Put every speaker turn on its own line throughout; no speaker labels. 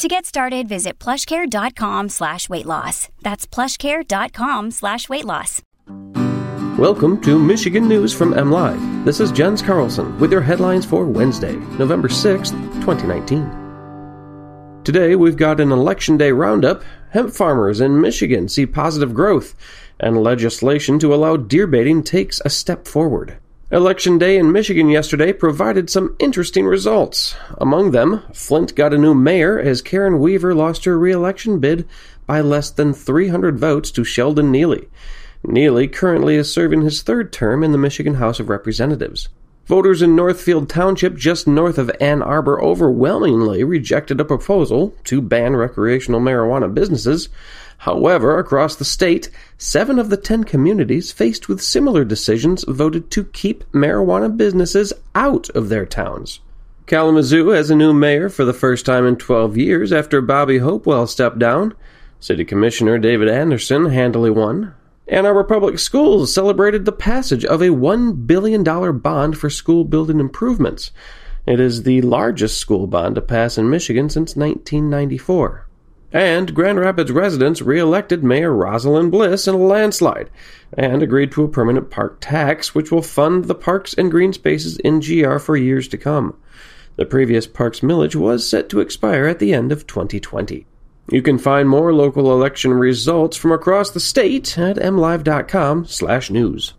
To get started, visit plushcare.com slash weight loss. That's plushcare.com slash weight loss.
Welcome to Michigan News from MLive. This is Jens Carlson with your headlines for Wednesday, November 6th, 2019. Today we've got an Election Day roundup. Hemp farmers in Michigan see positive growth, and legislation to allow deer baiting takes a step forward. Election Day in Michigan yesterday provided some interesting results. Among them, Flint got a new mayor as Karen Weaver lost her re-election bid by less than 300 votes to Sheldon Neely. Neely currently is serving his third term in the Michigan House of Representatives. Voters in Northfield Township, just north of Ann Arbor, overwhelmingly rejected a proposal to ban recreational marijuana businesses. However, across the state, seven of the ten communities faced with similar decisions voted to keep marijuana businesses out of their towns. Kalamazoo has a new mayor for the first time in 12 years after Bobby Hopewell stepped down. City Commissioner David Anderson handily won. Ann Arbor Public Schools celebrated the passage of a $1 billion bond for school building improvements. It is the largest school bond to pass in Michigan since 1994. And Grand Rapids residents re-elected Mayor Rosalind Bliss in a landslide and agreed to a permanent park tax which will fund the parks and green spaces in GR for years to come. The previous parks millage was set to expire at the end of 2020. You can find more local election results from across the state at mlive.com/news.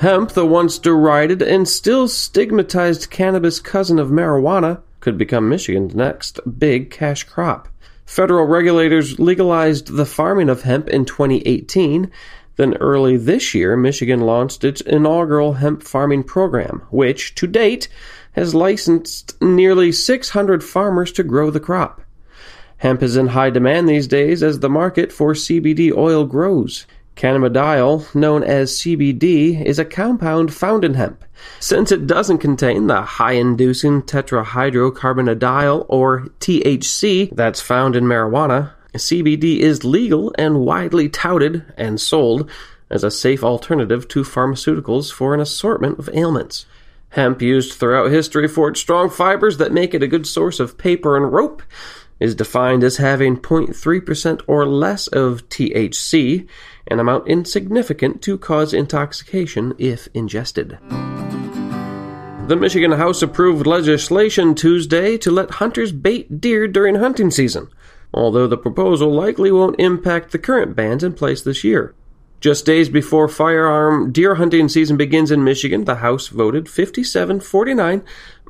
Hemp, the once derided and still stigmatized cannabis cousin of marijuana, could become Michigan's next big cash crop. Federal regulators legalized the farming of hemp in 2018. Then early this year, Michigan launched its inaugural hemp farming program, which, to date, has licensed nearly 600 farmers to grow the crop. Hemp is in high demand these days as the market for CBD oil grows. Cannabidiol, known as CBD, is a compound found in hemp. Since it doesn't contain the high inducing tetrahydrocannabidiol or THC that's found in marijuana, CBD is legal and widely touted and sold as a safe alternative to pharmaceuticals for an assortment of ailments. Hemp, used throughout history for its strong fibers that make it a good source of paper and rope, is defined as having 0.3% or less of THC, an amount insignificant to cause intoxication if ingested. The Michigan House approved legislation Tuesday to let hunters bait deer during hunting season, although the proposal likely won't impact the current bans in place this year. Just days before firearm deer hunting season begins in Michigan, the House voted 57 49,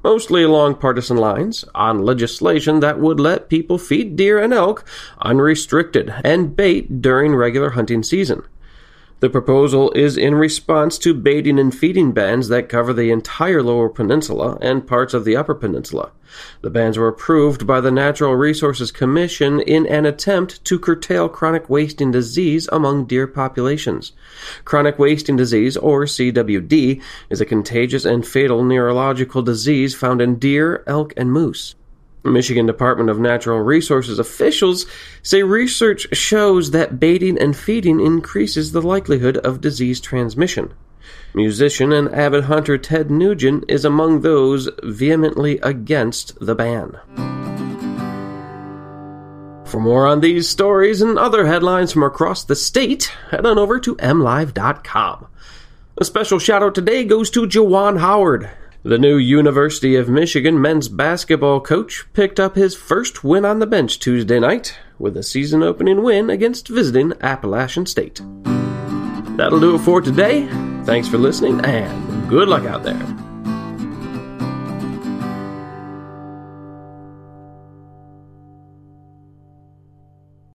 mostly along partisan lines, on legislation that would let people feed deer and elk unrestricted and bait during regular hunting season. The proposal is in response to baiting and feeding bans that cover the entire Lower Peninsula and parts of the Upper Peninsula. The bans were approved by the Natural Resources Commission in an attempt to curtail chronic wasting disease among deer populations. Chronic wasting disease, or CWD, is a contagious and fatal neurological disease found in deer, elk, and moose. Michigan Department of Natural Resources officials say research shows that baiting and feeding increases the likelihood of disease transmission. Musician and avid hunter Ted Nugent is among those vehemently against the ban. For more on these stories and other headlines from across the state, head on over to mlive.com. A special shout out today goes to Juwan Howard. The new University of Michigan men's basketball coach picked up his first win on the bench Tuesday night with a season opening win against visiting Appalachian State. That'll do it for today. Thanks for listening and good luck out there.